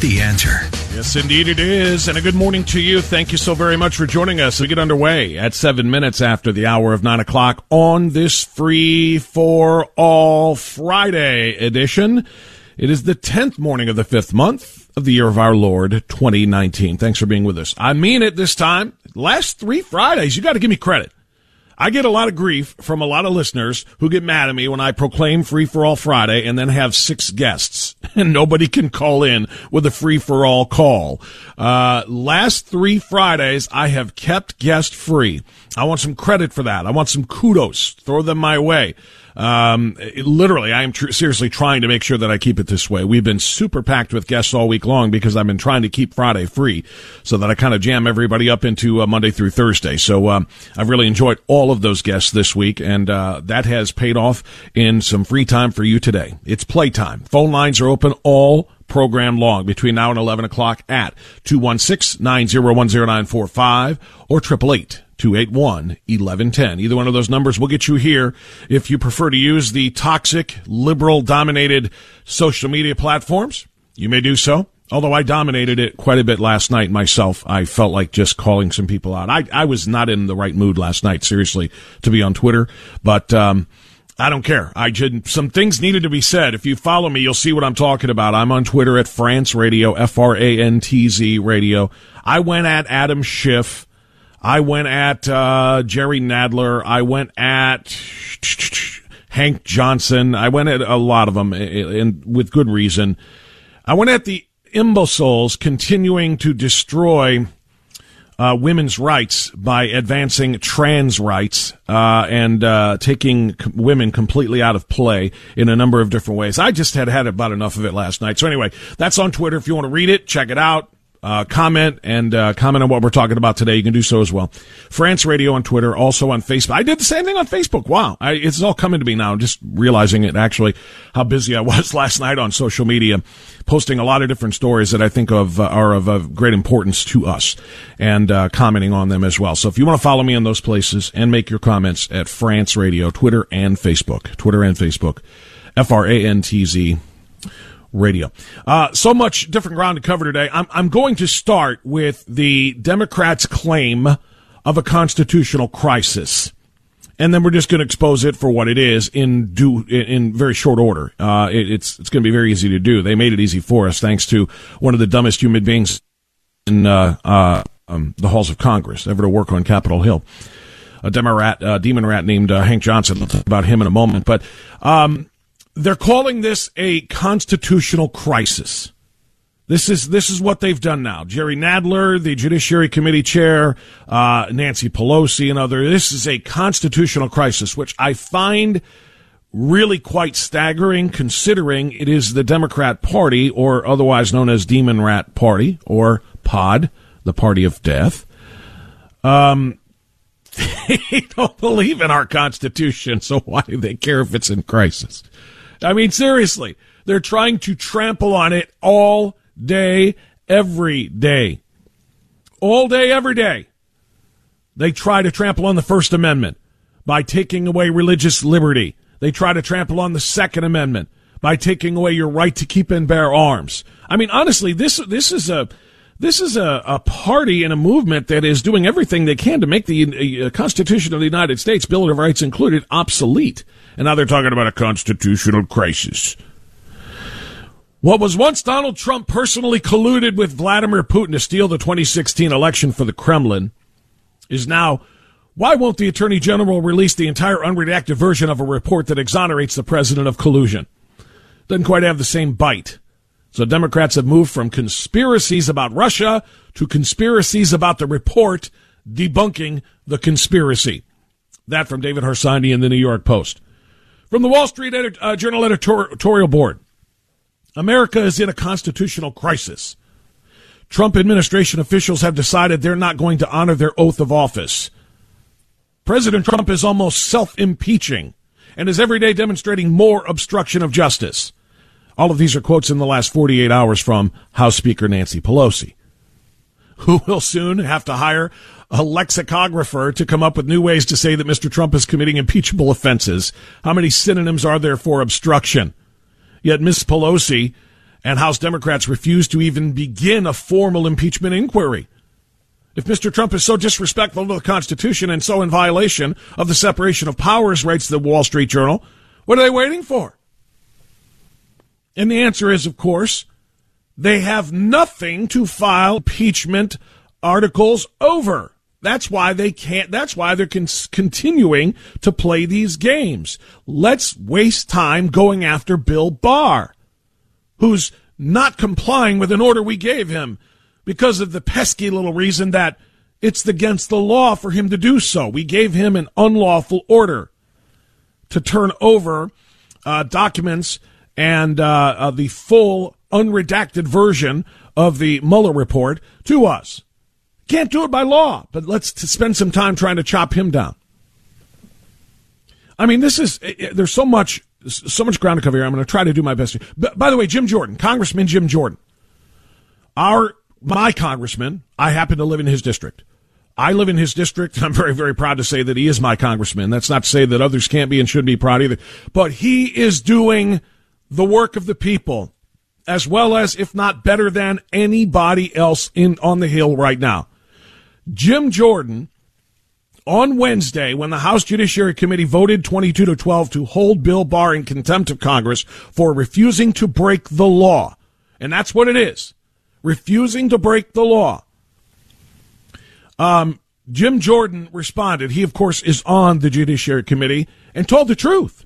The answer. Yes, indeed it is. And a good morning to you. Thank you so very much for joining us. We get underway at seven minutes after the hour of nine o'clock on this free for all Friday edition. It is the 10th morning of the fifth month of the year of our Lord 2019. Thanks for being with us. I mean it this time. Last three Fridays, you got to give me credit. I get a lot of grief from a lot of listeners who get mad at me when I proclaim free for all Friday and then have six guests and nobody can call in with a free for all call. Uh, last three Fridays, I have kept guest free. I want some credit for that. I want some kudos. Throw them my way. Um, it- literally, I am tr- seriously trying to make sure that I keep it this way. We've been super packed with guests all week long because I've been trying to keep Friday free so that I kind of jam everybody up into uh, Monday through Thursday. So um, I've really enjoyed all of those guests this week, and uh, that has paid off in some free time for you today. It's playtime. Phone lines are open all program long between now and 11 o'clock at 216-9010945 or 888 281 1110. Either one of those numbers will get you here. If you prefer to use the toxic, liberal dominated social media platforms, you may do so. Although I dominated it quite a bit last night myself, I felt like just calling some people out. I, I was not in the right mood last night, seriously, to be on Twitter, but, um, I don't care. I just, some things needed to be said. If you follow me, you'll see what I'm talking about. I'm on Twitter at Frantz Radio, F-R-A-N-T-Z Radio. I went at Adam Schiff. I went at uh, Jerry Nadler. I went at Hank Johnson. I went at a lot of them, and with good reason. I went at the imbeciles continuing to destroy uh, women's rights by advancing trans rights uh, and uh, taking women completely out of play in a number of different ways. I just had had about enough of it last night. So anyway, that's on Twitter. If you want to read it, check it out. Uh, comment and uh, comment on what we're talking about today. You can do so as well. Frantz Radio on Twitter, also on Facebook. I did the same thing on Facebook. Wow, I, it's all coming to me now. Just realizing it actually how busy I was last night on social media, posting a lot of different stories that I think of uh, are of, of great importance to us, and uh, commenting on them as well. So if you want to follow me in those places and make your comments at Frantz Radio, Twitter and Facebook, Twitter and Facebook, F R A N T Z radio. Uh, so much different ground to cover today. I'm, I'm going to start with the Democrats' claim of a constitutional crisis. And then we're just going to expose it for what it is in due, in, very short order. Uh, it, it's, it's going to be very easy to do. They made it easy for us thanks to one of the dumbest human beings in, uh, uh, um, the halls of Congress ever to work on Capitol Hill. A Democrat, uh, demon rat named uh, Hank Johnson. I'll talk about him in a moment. But, um, they're calling this a constitutional crisis. This is this is what they've done now. Jerry Nadler, the Judiciary Committee chair, uh, Nancy Pelosi, and other. This is a constitutional crisis, which I find really quite staggering, considering it is the Democrat Party, or otherwise known as Demon Rat Party or POD, the Party of Death. Um, they don't believe in our Constitution, so why do they care if it's in crisis? I mean, seriously, they're trying to trample on it all day, every day. All day, every day. They try to trample on the First Amendment by taking away religious liberty. They try to trample on the Second Amendment by taking away your right to keep and bear arms. I mean, honestly, this this is a this is a, a party and a movement that is doing everything they can to make the uh, Constitution of the United States, Bill of Rights included, obsolete. And now they're talking about a constitutional crisis. What was once Donald Trump personally colluded with Vladimir Putin to steal the 2016 election for the Kremlin is now why won't the Attorney General release the entire unredacted version of a report that exonerates the president of collusion? Doesn't quite have the same bite. So Democrats have moved from conspiracies about Russia to conspiracies about the report debunking the conspiracy. That from David Harsanyi in the New York Post. From the Wall Street uh, Journal editorial board. America is in a constitutional crisis. Trump administration officials have decided they're not going to honor their oath of office. President Trump is almost self impeaching and is every day demonstrating more obstruction of justice. All of these are quotes in the last 48 hours from House Speaker Nancy Pelosi, who will soon have to hire a lexicographer to come up with new ways to say that Mr. Trump is committing impeachable offenses. How many synonyms are there for obstruction? Yet Ms. Pelosi and House Democrats refuse to even begin a formal impeachment inquiry. If Mr. Trump is so disrespectful to the Constitution and so in violation of the separation of powers, writes the Wall Street Journal, what are they waiting for? And the answer is, of course, they have nothing to file impeachment articles over. That's why they can't, that's why they're con- continuing to play these games. Let's waste time going after Bill Barr, who's not complying with an order we gave him because of the pesky little reason that it's against the law for him to do so. We gave him an unlawful order to turn over uh, documents and uh, uh, the full unredacted version of the Mueller report to us. Can't do it by law, but let's spend some time trying to chop him down. I mean, this is eh, eh, there's so much so much ground to cover here. I'm going to try to do my best. By the way, Jim Jordan, Congressman Jim Jordan, our my congressman. I happen to live in his district. I live in his district. And I'm very, very proud to say that he is my congressman. That's not to say that others can't be and should be proud either. But he is doing the work of the people as well as, if not better than anybody else in on the Hill right now. Jim Jordan on Wednesday, when the House Judiciary Committee voted 22 to 12 to hold Bill Barr in contempt of Congress for refusing to break the law. And that's what it is. Refusing to break the law. Um, Jim Jordan responded. He, of course, is on the Judiciary Committee and told the truth.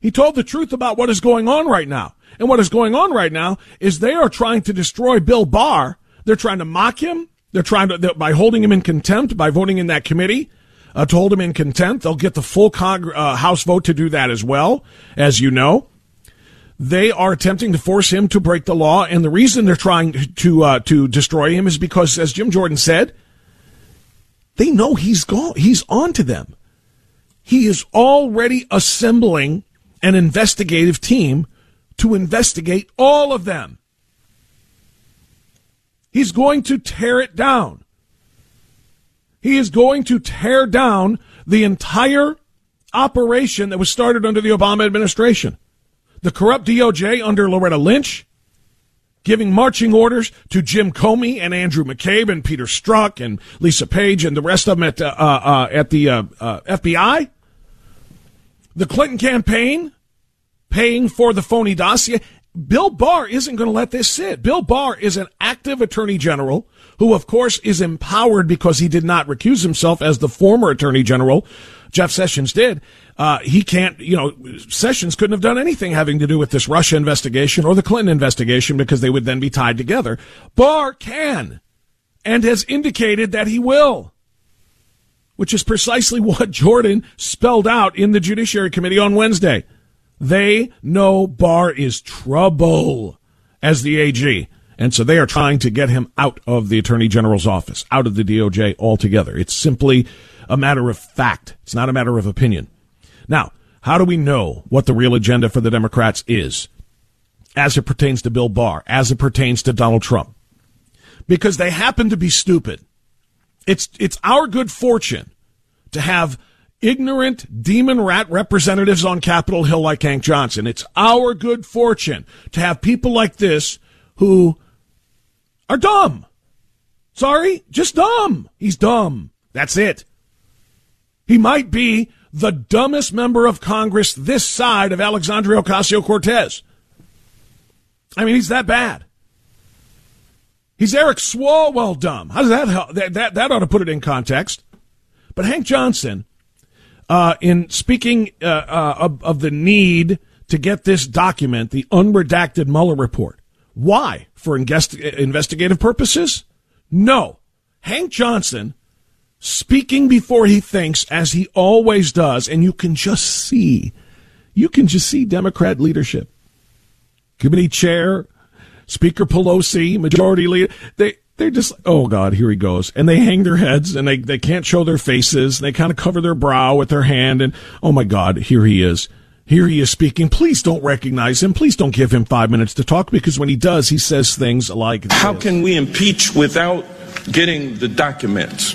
He told the truth about what is going on right now. And what is going on right now is they are trying to destroy Bill Barr. They're trying to mock him. They're trying to, by holding him in contempt, by voting in that committee, uh, to hold him in contempt. They'll get the full uh, House vote to do that as well, as you know. They are attempting to force him to break the law, and the reason they're trying to uh, to destroy him is because, as Jim Jordan said, they know he's gone. He's on to them. He is already assembling an investigative team to investigate all of them. He's going to tear it down. He is going to tear down the entire operation that was started under the Obama administration. The corrupt DOJ under Loretta Lynch, giving marching orders to Jim Comey and Andrew McCabe and Peter Strzok and Lisa Page and the rest of them at, uh, uh, at the uh, uh FBI. The Clinton campaign paying for the phony dossier. Bill Barr isn't going to let this sit. Bill Barr is an active attorney general who, of course, is empowered because he did not recuse himself as the former attorney general Jeff Sessions did. Uh, he can't, you know, Sessions couldn't have done anything having to do with this Russia investigation or the Clinton investigation because they would then be tied together. Barr can and has indicated that he will, which is precisely what Jordan spelled out in the Judiciary Committee on Wednesday. They know Barr is trouble as the AG. And so they are trying to get him out of the Attorney General's office, out of the DOJ altogether. It's simply a matter of fact. It's not a matter of opinion. Now, how do we know what the real agenda for the Democrats is as it pertains to Bill Barr, as it pertains to Donald Trump? Because they happen to be stupid. It's, it's our good fortune to have ignorant demon rat representatives on Capitol Hill like Hank Johnson. It's our good fortune to have people like this who are dumb. Sorry, just dumb. He's dumb. That's it. He might be the dumbest member of Congress this side of Alexandria Ocasio Cortez. I mean, he's that bad. He's Eric Swalwell dumb. How does that help? That, that, that ought to put it in context. But Hank Johnson, uh, in speaking uh, uh, of, of the need to get this document, the unredacted Mueller report, why? For investigative purposes? No. Hank Johnson speaking before he thinks, as he always does, and you can just see, you can just see Democrat leadership. Committee chair, Speaker Pelosi, Majority Leader, they, they're just, oh God, here he goes. And they hang their heads and they, they can't show their faces. They kind of cover their brow with their hand and, oh my God, here he is. Here he is speaking. Please don't recognize him. Please don't give him five minutes to talk because when he does, he says things like How this. can we impeach without getting the documents?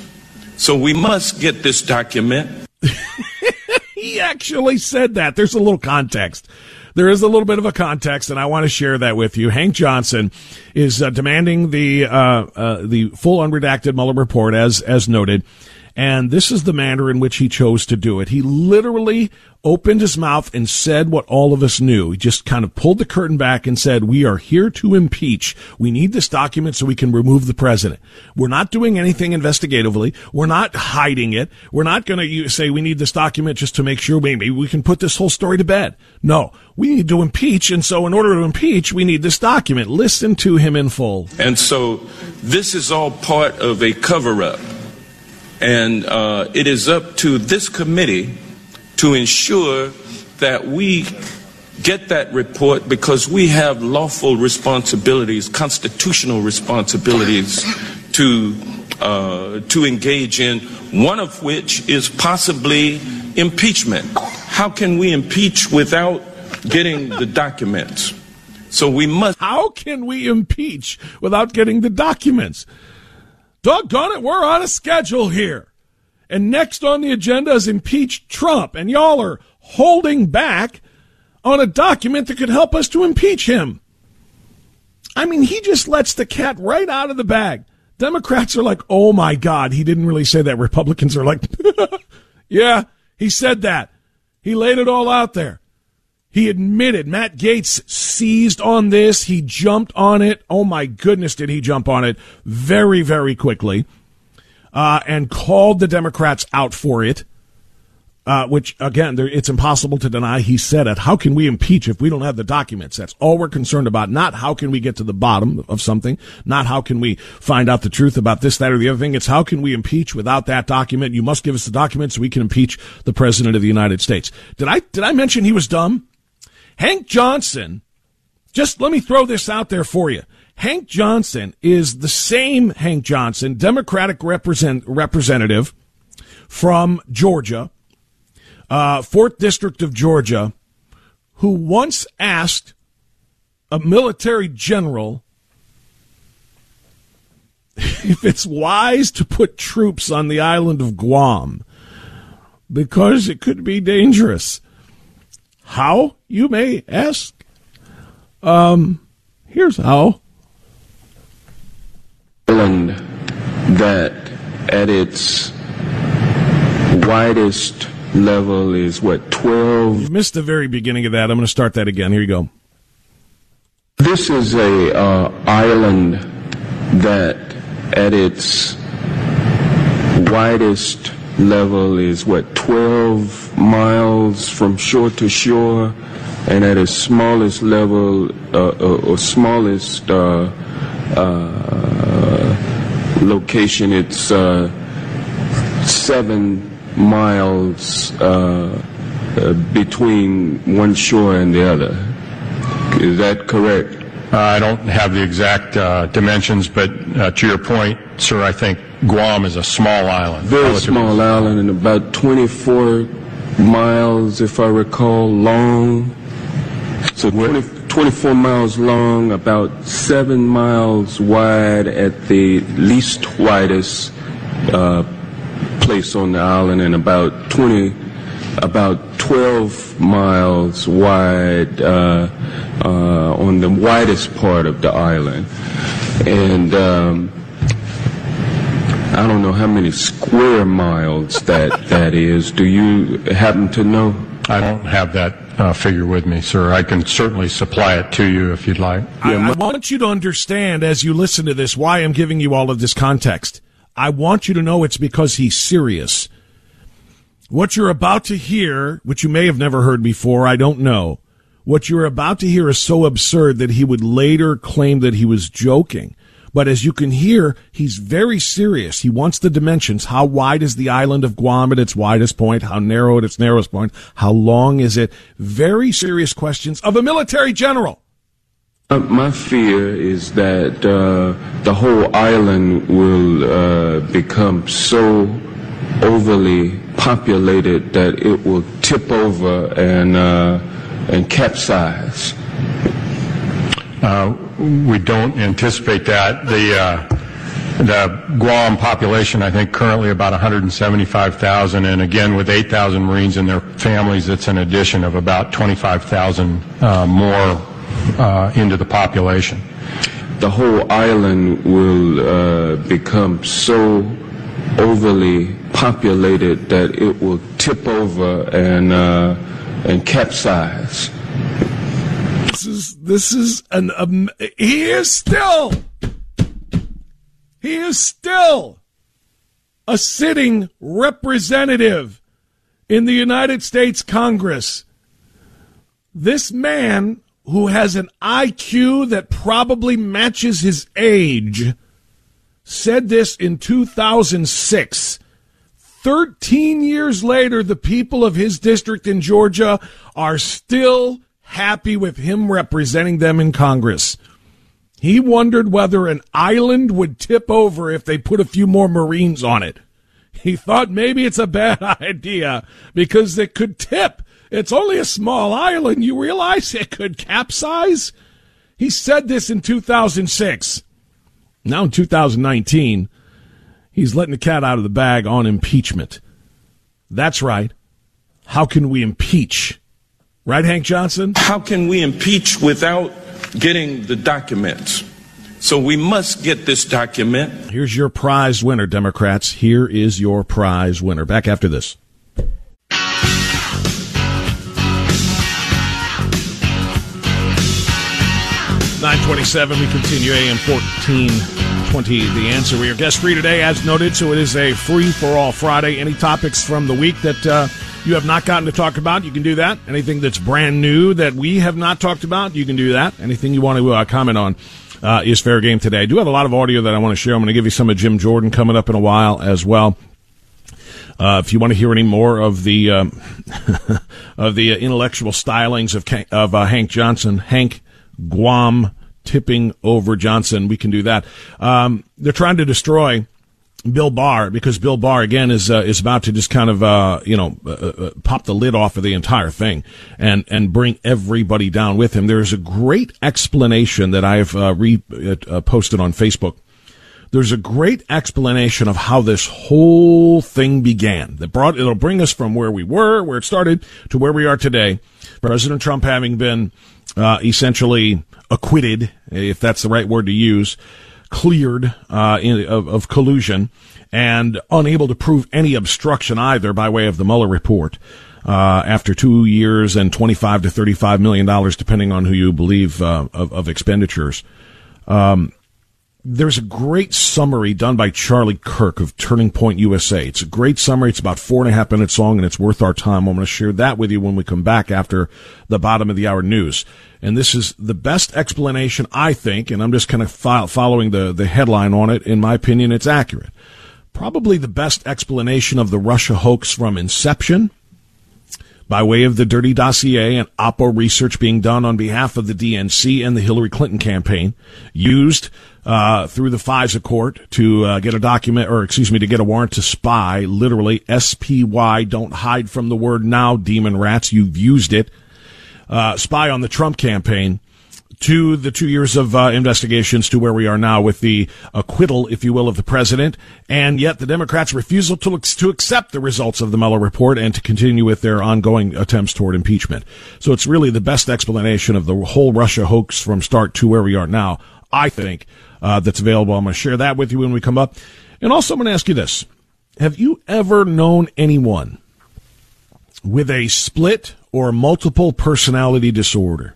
So we must get this document. he actually said that. There's a little context. There is a little bit of a context, and I want to share that with you. Hank Johnson is uh, demanding the uh, uh, the full unredacted Mueller report, as as noted. And this is the manner in which he chose to do it. He literally opened his mouth and said what all of us knew. He just kind of pulled the curtain back and said, we are here to impeach. We need this document so we can remove the president. We're not doing anything investigatively. We're not hiding it. We're not going to say we need this document just to make sure maybe we can put this whole story to bed. No, we need to impeach. And so in order to impeach, we need this document. Listen to him in full. And so this is all part of a cover up and uh, it is up to this committee to ensure that we get that report because we have lawful responsibilities, constitutional responsibilities to uh, to engage in. One of which is possibly impeachment. How can we impeach without getting the documents? So we must. How can we impeach without getting the documents? Doggone it, we're on a schedule here. And next on the agenda is impeach Trump. And y'all are holding back on a document that could help us to impeach him. I mean, he just lets the cat right out of the bag. Democrats are like, oh my God, he didn't really say that. Republicans are like, yeah, he said that. He laid it all out there. He admitted Matt Gaetz seized on this. He jumped on it. Oh my goodness, did he jump on it very, very quickly. Uh, and called the Democrats out for it. Uh, which again, it's impossible to deny. He said it. How can we impeach if we don't have the documents? That's all we're concerned about. Not how can we get to the bottom of something. Not how can we find out the truth about this, that, or the other thing. It's how can we impeach without that document? You must give us the documents so we can impeach the president of the United States. Did I did I mention he was dumb? Hank Johnson, just let me throw this out there for you. Hank Johnson is the same Hank Johnson, Democratic represent, representative from Georgia, uh, 4th District of Georgia, who once asked a military general if it's wise to put troops on the island of Guam because it could be dangerous. How, you may ask? Um, here's how. Island that at its widest level is what, 12? You missed the very beginning of that. I'm going to start that again. Here you go. This is a uh, island that at its widest level is what 12 miles from shore to shore, and at its smallest level uh, uh, or smallest uh, uh location, it's uh, seven miles uh, between one shore and the other. Is that correct? I don't have the exact dimensions, but to your point, sir, I think Guam is a small island. Very small island and about 24 miles, if I recall, long. So 20, 24 miles long, about 7 miles wide at the least widest uh, place on the island, and about 20 about 12 miles wide uh, uh, on the widest part of the island. And um, I don't know how many square miles that, that is. Do you happen to know? I don't have that uh, figure with me, sir. I can certainly supply it to you if you'd like. I, I want you to understand as you listen to this why I'm giving you all of this context. I want you to know it's because he's serious. What you're about to hear, which you may have never heard before, I don't know. What you're about to hear is so absurd that he would later claim that he was joking. But as you can hear, he's very serious. He wants the dimensions. How wide is the island of Guam at its widest point? How narrow at its narrowest point? How long is it? Very serious questions of a military general. Uh, my fear is that uh, the whole island will uh, become so overly populated that it will tip over and uh, and capsize. Uh, we don't anticipate that. The uh, the Guam population, I think, currently about 175,000, and again, with 8,000 Marines and their families, it's an addition of about 25,000 uh, more uh, into the population. The whole island will uh, become so overly populated that it will tip over and uh, and capsize. This is this is an um, he is still he is still a sitting representative in the United States Congress. This man who has an IQ that probably matches his age said this in 2006 13 years later, the people of his district in Georgia are still happy with him representing them in Congress. He wondered whether an island would tip over if they put a few more Marines on it. He thought maybe it's a bad idea because it could tip. It's only a small island. You realize it could capsize? He said this in 2006. Now in 2019, He's letting the cat out of the bag on impeachment. That's right. How can we impeach? Right, Hank Johnson? How can we impeach without getting the documents? So we must get this document. Here's your prize winner, Democrats. Here is your prize winner. Back after this. Nine twenty-seven. We continue AM fourteen 20, the answer. We are guest free today, as noted, so it is a free for all Friday. Any topics from the week that uh, you have not gotten to talk about, you can do that. Anything that's brand new that we have not talked about, you can do that. Anything you want to uh, comment on uh, is fair game today. I do have a lot of audio that I want to share. I'm going to give you some of Jim Jordan coming up in a while as well. Uh, if you want to hear any more of the um, of the intellectual stylings of of uh, Hank Johnson, Hank Guam tipping over Johnson. We can do that. Um, they're trying to destroy Bill Barr because Bill Barr again is uh, is about to just kind of uh, you know uh, uh pop the lid off of the entire thing and and bring everybody down with him. There is a great explanation that I've uh, re uh, posted on Facebook. There's a great explanation of how this whole thing began. That brought it'll bring us from where we were, where it started, to where we are today. President Trump having been essentially acquitted, if that's the right word to use, cleared uh, in, of, of, collusion, and unable to prove any obstruction either by way of the Mueller report. Uh, after two years and 25 to 35 million dollars, depending on who you believe, uh, of, of, expenditures. Um, there's a great summary done by Charlie Kirk of Turning Point USA. It's a great summary. It's about four and a half minutes long and it's worth our time. I'm going to share that with you when we come back after the bottom of the hour news. And this is the best explanation, I think, and I'm just kind of following the, the headline on it. In my opinion, it's accurate. Probably the best explanation of the Russia hoax from inception by way of the dirty dossier and Oppo research being done on behalf of the DNC and the Hillary Clinton campaign, used uh, through the FISA court to uh, get a document, or excuse me, to get a warrant to spy, literally S-P-Y, don't hide from the word now, demon rats, you've used it, uh, spy on the Trump campaign to the two years of uh, investigations to where we are now with the acquittal, if you will, of the president, and yet the Democrats' refusal to to accept the results of the Mueller report and to continue with their ongoing attempts toward impeachment. So it's really the best explanation of the whole Russia hoax from start to where we are now. I think uh, that's available. I'm going to share that with you when we come up, and also I'm going to ask you this: Have you ever known anyone with a split or multiple personality disorder?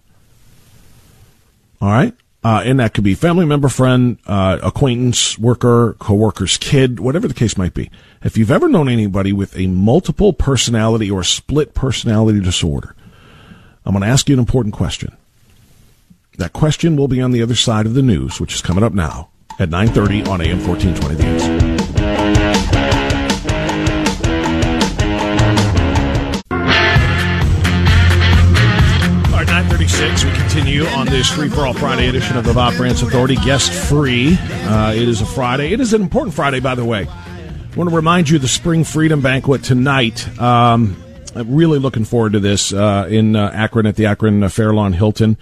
All right. Uh, and that could be family member, friend, uh, acquaintance, worker, coworker's kid, whatever the case might be. If you've ever known anybody with a multiple personality or split personality disorder, I'm going to ask you an important question. That question will be on the other side of the news, which is coming up now at 9:30 on AM 1420 The Answer. We continue on this Free for All Friday edition of the Bob Frantz Authority, guest free. Uh, it is a Friday. It is an important Friday, by the way. I want to remind you the Spring Freedom Banquet tonight. Um, I'm really looking forward to this uh, in uh, Akron at the Akron uh, Fairlawn Hilton.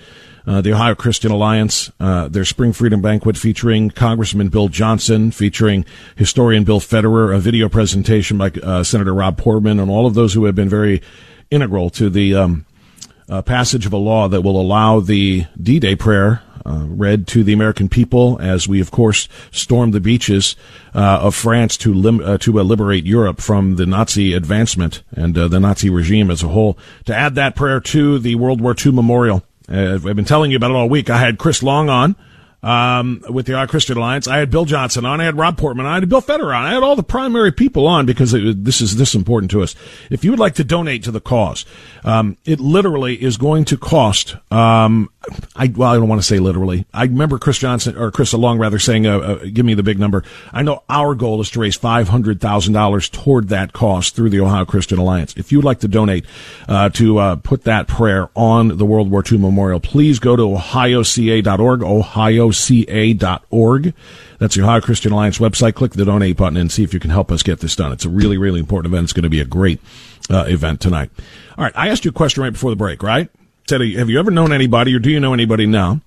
Uh, the Ohio Christian Alliance, uh, their Spring Freedom Banquet featuring Congressman Bill Johnson, featuring historian Bill Federer, a video presentation by uh, Senator Rob Portman, and all of those who have been very integral to the um, uh, passage of a law that will allow the D-Day prayer uh, read to the American people as we, of course, stormed the beaches uh, of France to lim- to liberate Europe from the Nazi advancement and the Nazi regime as a whole. To add that prayer to the World War II memorial, I've been telling you about it all week. I had Chris Long on um, with the Christian Alliance. I had Bill Johnson on. I had Rob Portman on. I had Bill Federer on. I had all the primary people on because it, this is this important to us. If you would like to donate to the cause, um, it literally is going to cost. Um, I well, I don't want to say literally. I remember Chris Johnson or Chris Long rather saying, uh, uh, "Give me the big number." I know our goal is to raise five hundred thousand dollars toward that cost through the Ohio Christian Alliance. If you would like to donate uh, to uh, put that prayer on the World War II memorial, please go to ohioca.org. Ohio ohioca.org. That's the Ohio Christian Alliance website. Click the donate button and see if you can help us get this done. It's a really, really important event. It's going to be a great uh, event tonight. All right. I asked you a question right before the break, right? Said, have you ever known anybody or do you know anybody now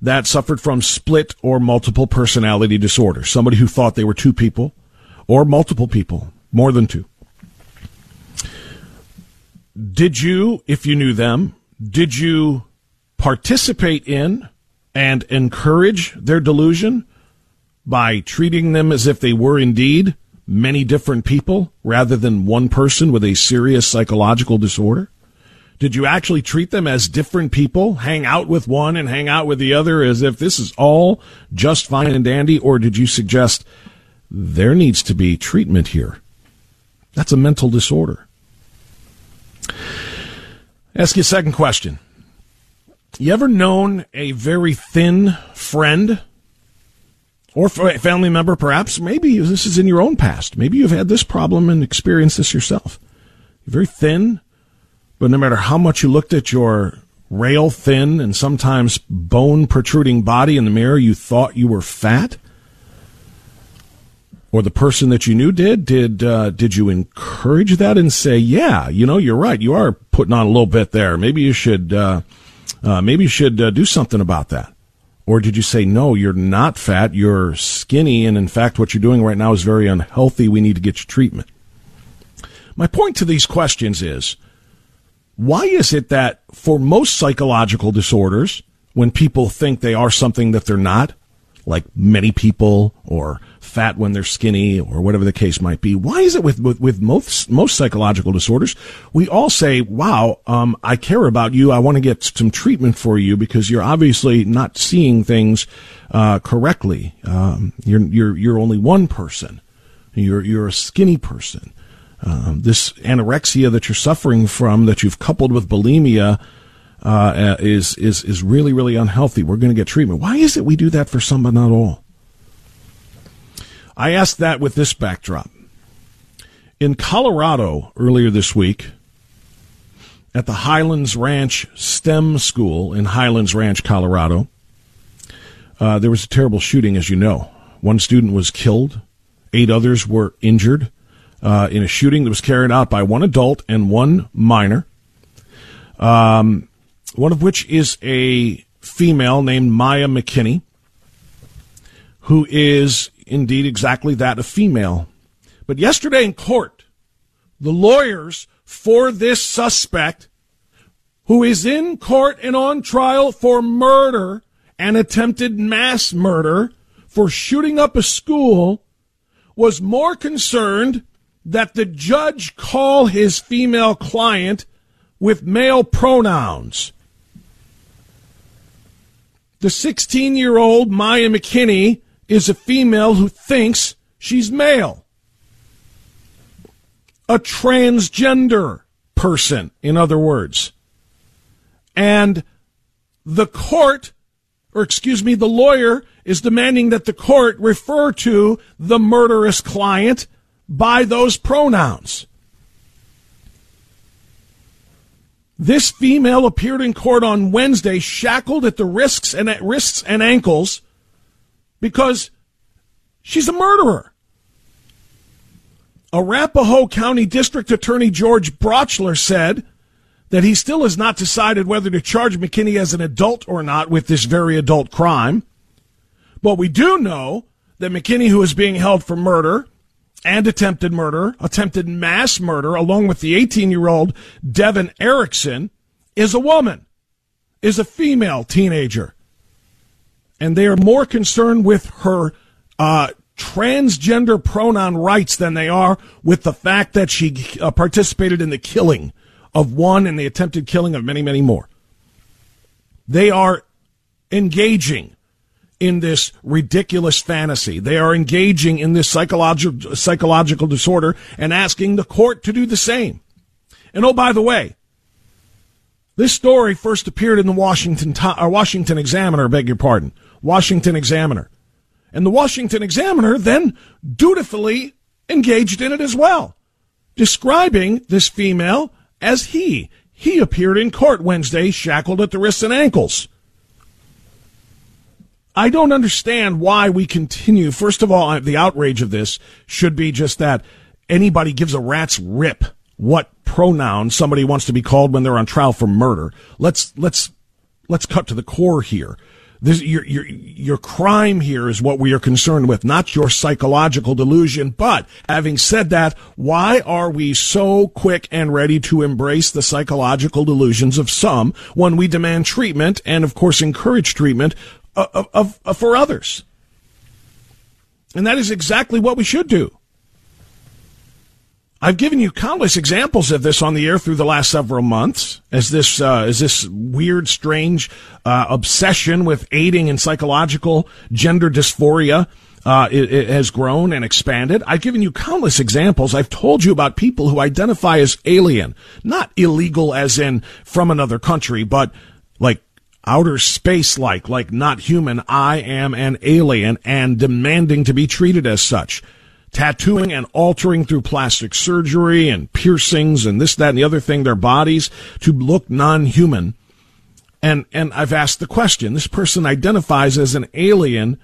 that suffered from split or multiple personality disorder? Somebody who thought they were two people or multiple people, more than two. Did you, if you knew them, did you participate in and encourage their delusion by treating them as if they were indeed many different people rather than one person with a serious psychological disorder? Did you actually treat them as different people, hang out with one and hang out with the other as if this is all just fine and dandy? Or did you suggest there needs to be treatment here? That's a mental disorder. Ask you a second question. You ever known a very thin friend or family member, perhaps? Maybe this is in your own past. Maybe you've had this problem and experienced this yourself. Very thin, but no matter how much you looked at your rail thin and sometimes bone protruding body in the mirror, you thought you were fat? Or the person that you knew did? Did uh, did you encourage that and say, "Yeah, you know, you're right. You are putting on a little bit there. Maybe you should." Uh, uh, maybe you should uh, do something about that. Or did you say, no, you're not fat, you're skinny, and in fact, what you're doing right now is very unhealthy. We need to get you treatment. My point to these questions is why is it that for most psychological disorders, when people think they are something that they're not, like many people or fat when they're skinny or whatever the case might be. Why is it with, with, with most, most psychological disorders, we all say, wow, um, I care about you. I want to get some treatment for you because you're obviously not seeing things, uh, correctly. Um, you're, you're, you're only one person. You're, you're a skinny person. Um, this anorexia that you're suffering from that you've coupled with bulimia, uh, is, is, is really, really unhealthy. We're going to get treatment. Why is it we do that for some but not all? I asked that with this backdrop. In Colorado earlier this week, at the Highlands Ranch STEM School in Highlands Ranch, Colorado, uh, there was a terrible shooting, as you know. One student was killed, eight others were injured uh, in a shooting that was carried out by one adult and one minor. Um, one of which is a female named Maya McKinney, who is indeed exactly that, a female. But yesterday in court, the lawyers for this suspect, who is in court and on trial for murder and attempted mass murder for shooting up a school, was more concerned that the judge call his female client with male pronouns. The 16 year old Maya McKinney is a female who thinks she's male. A transgender person, in other words. And the court, or excuse me, the lawyer is demanding that the court refer to the murderous client by those pronouns. This female appeared in court on Wednesday, shackled at the wrists and at wrists and ankles because she's a murderer. Arapahoe County District Attorney George Brauchler said that he still has not decided whether to charge McKinney as an adult or not with this very adult crime. But we do know that McKinney, who is being held for murder and attempted murder, attempted mass murder, along with the 18 year old Devin Erickson, is a woman, is a female teenager and they are more concerned with her uh, transgender pronoun rights than they are with the fact that she uh, participated in the killing of one and the attempted killing of many, many more. They are engaging in this ridiculous fantasy. They are engaging in this psychological psychological disorder and asking the court to do the same. And oh, by the way, this story first appeared in the Washington uh, Washington Examiner. Beg your pardon. Washington Examiner. And the Washington Examiner then dutifully engaged in it as well, describing this female as he. He appeared in court Wednesday, shackled at the wrists and ankles. I don't understand why we continue. First of all, the outrage of this should be just that anybody gives a rat's rip what pronoun somebody wants to be called when they're on trial for murder. Let's let's let's cut to the core here. This, your, your, your crime here is what we are concerned with, not your psychological delusion. But having said that, why are we so quick and ready to embrace the psychological delusions of some when we demand treatment and, of course, encourage treatment of, of, of for others? And that is exactly what we should do. I've given you countless examples of this on the air through the last several months as this, uh, as this weird, strange, uh, obsession with aiding in psychological gender dysphoria, uh, it, it, has grown and expanded. I've given you countless examples. I've told you about people who identify as alien, not illegal as in from another country, but like outer space like, like not human. I am an alien and demanding to be treated as such tattooing and altering through plastic surgery and piercings and this, that, and the other thing, their bodies to look non-human. And, and I've asked the question, this person identifies as an alien.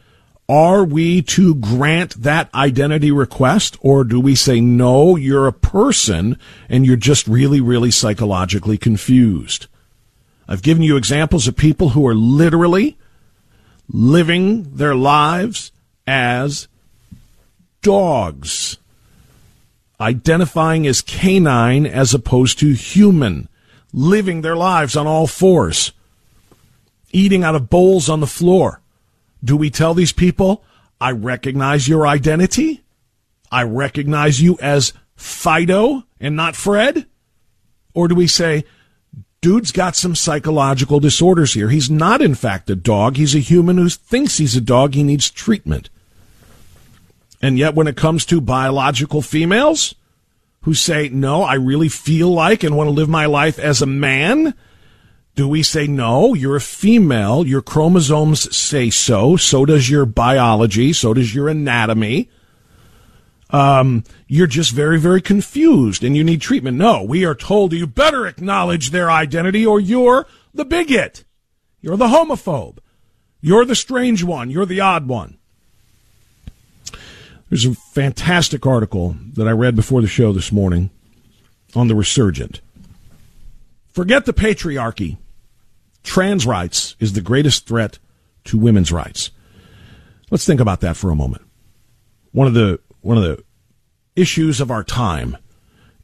Are we to grant that identity request or do we say, no, you're a person and you're just really, really psychologically confused? I've given you examples of people who are literally living their lives as dogs, identifying as canine as opposed to human, living their lives on all fours, eating out of bowls on the floor. Do we tell these people, I recognize your identity. I recognize you as Fido and not Fred? Or do we say, dude's got some psychological disorders here. He's not, in fact, a dog. He's a human who thinks he's a dog. He needs treatment. And yet, when it comes to biological females who say, no, I really feel like and want to live my life as a man, do we say, no, you're a female, your chromosomes say so, so does your biology, so does your anatomy. Um, you're just very, very confused and you need treatment. No, we are told you better acknowledge their identity or you're the bigot. You're the homophobe. You're the strange one. You're the odd one. There's a fantastic article that I read before the show this morning on the resurgent. Forget the patriarchy trans rights is the greatest threat to women's rights. Let's think about that for a moment. One of the one of the issues of our time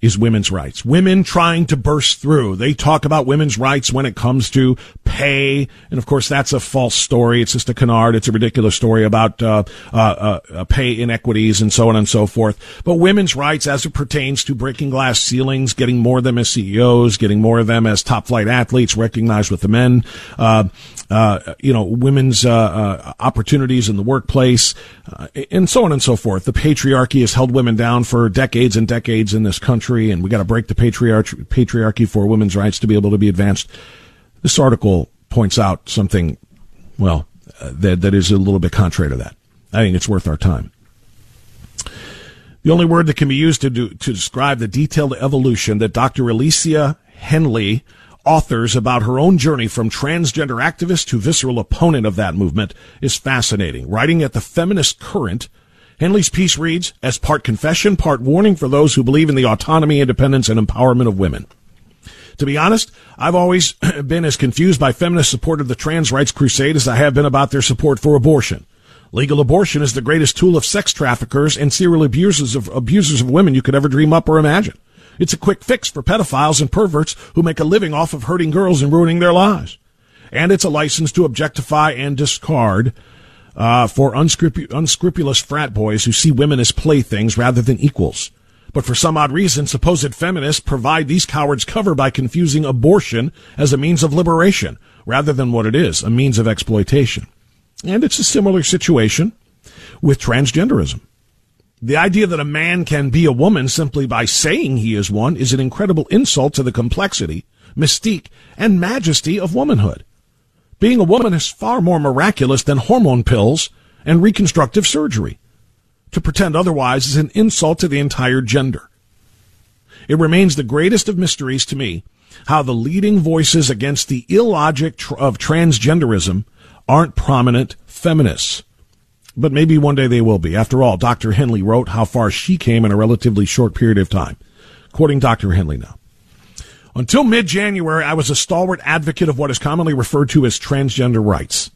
is women's rights. Women trying to burst through. They talk about women's rights when it comes to pay, and of course that's a false story. It's just a canard. It's a ridiculous story about uh, uh, uh, pay inequities and so on and so forth. But women's rights, as it pertains to breaking glass ceilings, getting more of them as CEOs, getting more of them as top flight athletes, recognized with the men. Uh, uh, you know, women's uh, opportunities in the workplace, and so on and so forth. The patriarchy has held women down for decades and decades in this country, and we got to break the patriarchy, patriarchy for women's rights to be able to be advanced. This article points out something, well, uh, that that is a little bit contrary to that. I think it's worth our time. The only word that can be used to do, to describe the detailed evolution that Dr. Alicia Henley authors about her own journey from transgender activist to visceral opponent of that movement is fascinating. Writing at the Feminist Current, Henley's piece reads as part confession, part warning for those who believe in the autonomy, independence, and empowerment of women. To be honest, I've always been as confused by feminist support of the trans rights crusade as I have been about their support for abortion. Legal abortion is the greatest tool of sex traffickers and serial abusers of abusers of women you could ever dream up or imagine. It's a quick fix for pedophiles and perverts who make a living off of hurting girls and ruining their lives. And it's a license to objectify and discard uh, for unscrupu- unscrupulous frat boys who see women as playthings rather than equals. But for some odd reason, supposed feminists provide these cowards cover by confusing abortion as a means of liberation rather than what it is, a means of exploitation. And it's a similar situation with transgenderism. The idea that a man can be a woman simply by saying he is one is an incredible insult to the complexity, mystique, and majesty of womanhood. Being a woman is far more miraculous than hormone pills and reconstructive surgery. To pretend otherwise is an insult to the entire gender. It remains the greatest of mysteries to me how the leading voices against the illogic of transgenderism aren't prominent feminists but maybe one day they will be. After all, Dr. Henley wrote how far she came in a relatively short period of time. Quoting Dr. Henley now. Until mid-January, I was a stalwart advocate of what is commonly referred to as transgender rights.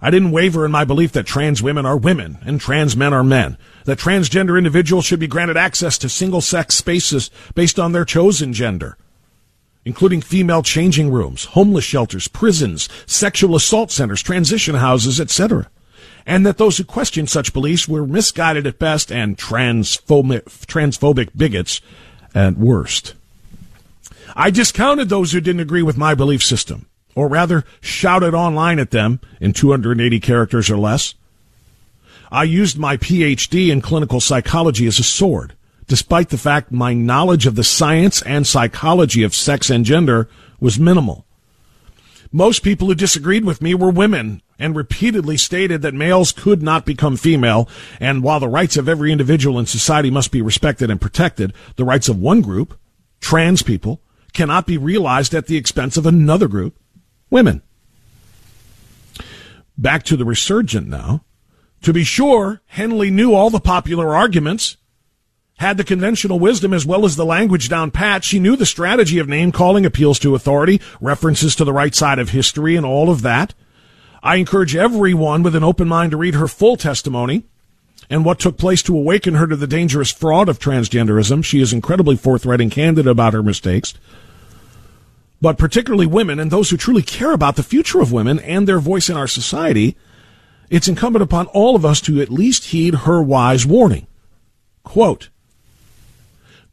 I didn't waver in my belief that trans women are women and trans men are men, that transgender individuals should be granted access to single-sex spaces based on their chosen gender, including female changing rooms, homeless shelters, prisons, sexual assault centers, transition houses, etc and that those who questioned such beliefs were misguided at best and transphobic, transphobic bigots at worst. I discounted those who didn't agree with my belief system, or rather shouted online at them in 280 characters or less. I used my PhD in clinical psychology as a sword, despite the fact my knowledge of the science and psychology of sex and gender was minimal. Most people who disagreed with me were women and repeatedly stated that males could not become female, and while the rights of every individual in society must be respected and protected, the rights of one group, trans people, cannot be realized at the expense of another group, women. Back to the resurgent now. To be sure, Henley knew all the popular arguments had the conventional wisdom as well as the language down pat. She knew the strategy of name calling, appeals to authority, references to the right side of history, and all of that. I encourage everyone with an open mind to read her full testimony and what took place to awaken her to the dangerous fraud of transgenderism. She is incredibly forthright and candid about her mistakes. But particularly women and those who truly care about the future of women and their voice in our society it's incumbent upon all of us to at least heed her wise warning. Quote,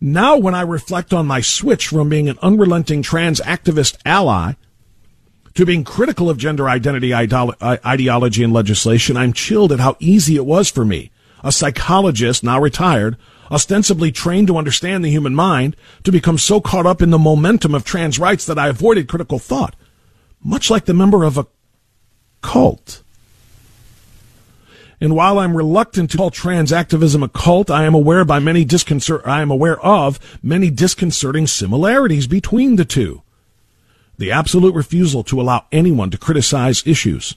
now when I reflect on my switch from being an unrelenting trans activist ally to being critical of gender identity ideology and legislation, I'm chilled at how easy it was for me, a psychologist now retired, ostensibly trained to understand the human mind, to become so caught up in the momentum of trans rights that I avoided critical thought, much like the member of a cult. And while I'm reluctant to call trans activism a cult, I am aware by many disconcert I am aware of many disconcerting similarities between the two. The absolute refusal to allow anyone to criticize issues.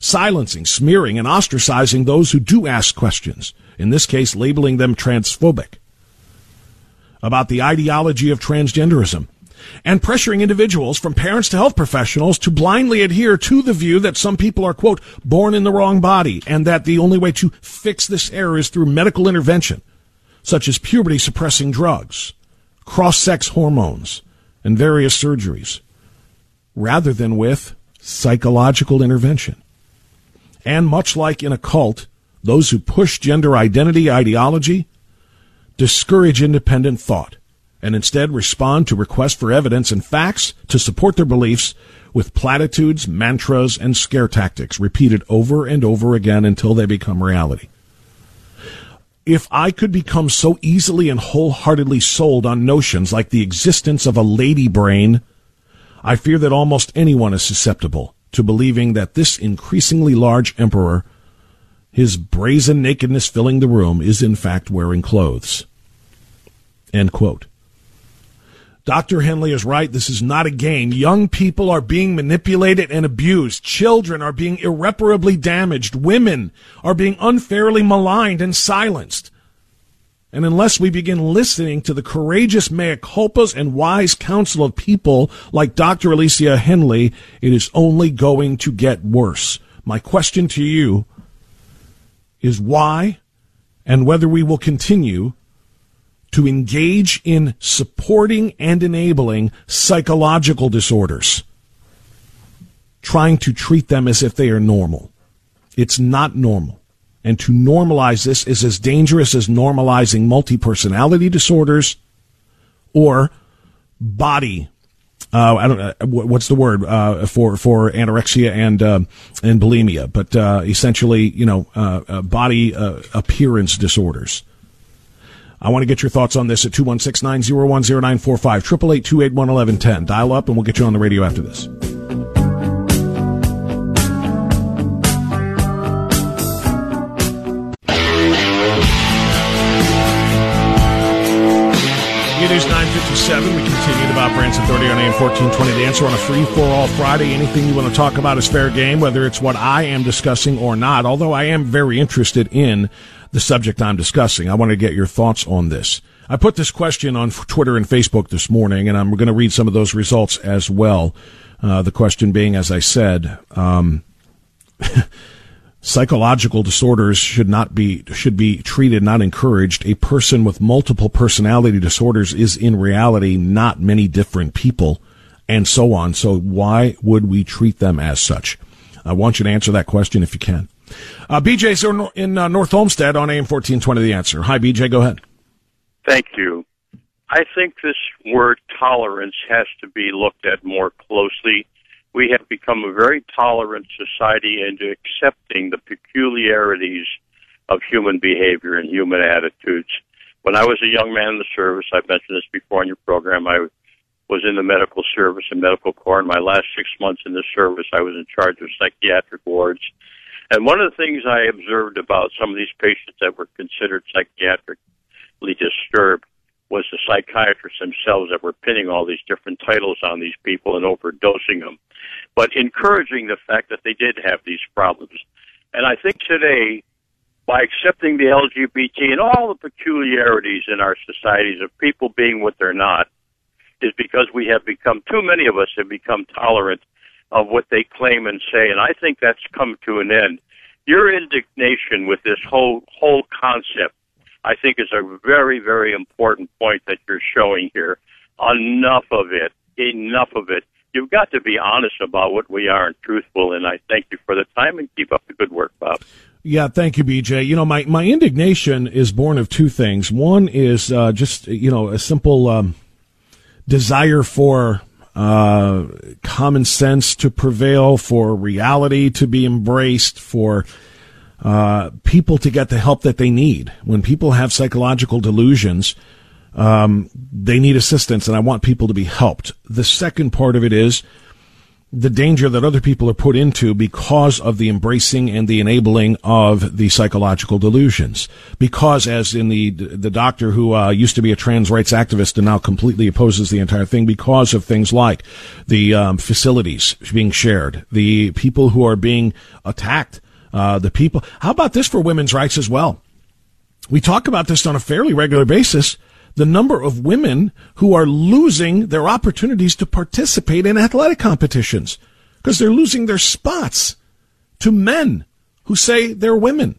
Silencing, smearing, and ostracizing those who do ask questions, in this case labeling them transphobic. About the ideology of transgenderism and pressuring individuals from parents to health professionals to blindly adhere to the view that some people are, quote, born in the wrong body and that the only way to fix this error is through medical intervention, such as puberty suppressing drugs, cross sex hormones, and various surgeries, rather than with psychological intervention. And much like in a cult, those who push gender identity ideology discourage independent thought and instead respond to requests for evidence and facts to support their beliefs with platitudes, mantras, and scare tactics repeated over and over again until they become reality. If I could become so easily and wholeheartedly sold on notions like the existence of a lady brain, I fear that almost anyone is susceptible to believing that this increasingly large emperor, his brazen nakedness filling the room, is in fact wearing clothes. End quote. Dr. Henley is right. This is not a game. Young people are being manipulated and abused. Children are being irreparably damaged. Women are being unfairly maligned and silenced. And unless we begin listening to the courageous mea culpas and wise counsel of people like Dr. Alicia Henley, it is only going to get worse. My question to you is why and whether we will continue to engage in supporting and enabling psychological disorders, trying to treat them as if they are normal. It's not normal. And to normalize this is as dangerous as normalizing multi personality disorders or body. Uh, I don't. Uh, what's the word uh, for for anorexia and uh, and bulimia? But uh, essentially, you know, uh, body appearance disorders. I want to get your thoughts on this at 216 901 0945, 888 1110. Dial up and we'll get you on the radio after this. Is 957. We continue the Bob Frantz Authority on AM 1420. The answer on a free for all Friday. Anything you want to talk about is fair game, whether it's what I am discussing or not. Although I am very interested in the subject I'm discussing. I want to get your thoughts on this. I put this question on Twitter and Facebook this morning, and I'm going to read some of those results as well. Uh, the question being, as I said, um, psychological disorders should not be should be treated, not encouraged. A person with multiple personality disorders is in reality not many different people, and so on. So why would we treat them as such? I want you to answer that question if you can. Uh, BJ's in uh, North Olmsted on AM 1420 The Answer. Hi, BJ, go ahead. Thank you. I think this word tolerance has to be looked at more closely. We have become a very tolerant society into accepting the peculiarities of human behavior and human attitudes. When I was a young man in the service, I've mentioned this before on your program, I was in the medical service and medical corps. In my last six months in the service, I was in charge of psychiatric wards. And one of the things I observed about some of these patients that were considered psychiatrically disturbed was the psychiatrists themselves that were pinning all these different titles on these people and overdosing them, but encouraging the fact that they did have these problems. And I think today, by accepting the LGBT and all the peculiarities in our societies of people being what they're not, is because we have become, too many of us have become tolerant of what they claim and say, and I think that's come to an end. Your indignation with this whole whole concept, I think, is a very very important point that you're showing here. Enough of it. Enough of it. you've got to be honest about what we are and truthful. And I thank you for the time and keep up the good work, Bob. Yeah, thank you, BJ. You know, my, my indignation is born of two things. One is uh, just, you know, a simple um, desire for uh, common sense to prevail, for reality to be embraced, for uh, people to get the help that they need. When people have psychological delusions, um, they need assistance, and I want people to be helped. The second part of it is the danger that other people are put into because of the embracing and the enabling of the psychological delusions. Because, as in the the doctor who uh, used to be a trans rights activist and now completely opposes the entire thing, because of things like the um, facilities being shared, the people who are being attacked, uh, the people. How about this for women's rights as well? We talk about this on a fairly regular basis the number of women who are losing their opportunities to participate in athletic competitions because they're losing their spots to men who say they're women.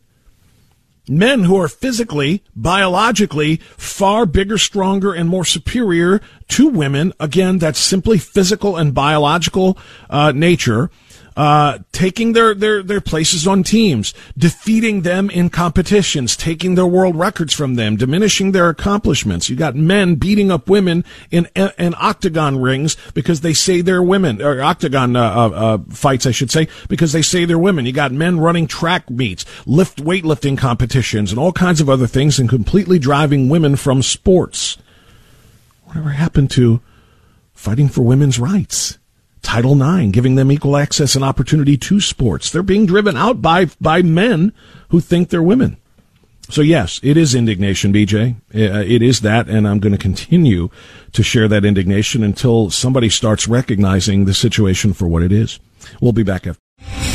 Men who are physically, biologically far bigger, stronger, and more superior to women. Again, that's simply physical and biological uh, nature uh, taking their, their, their places on teams, defeating them in competitions, taking their world records from them, diminishing their accomplishments. You got men beating up women in, in octagon rings because they say they're women, or octagon uh, uh, uh, fights, I should say, because they say they're women. You got men running track meets, lift weightlifting competitions, and all kinds of other things, and completely driving women from sports. Whatever happened to fighting for women's rights? Title IX, giving them equal access and opportunity to sports. They're being driven out by, by men who think they're women. So yes, it is indignation, BJ. It is that, and I'm going to continue to share that indignation until somebody starts recognizing the situation for what it is. We'll be back after.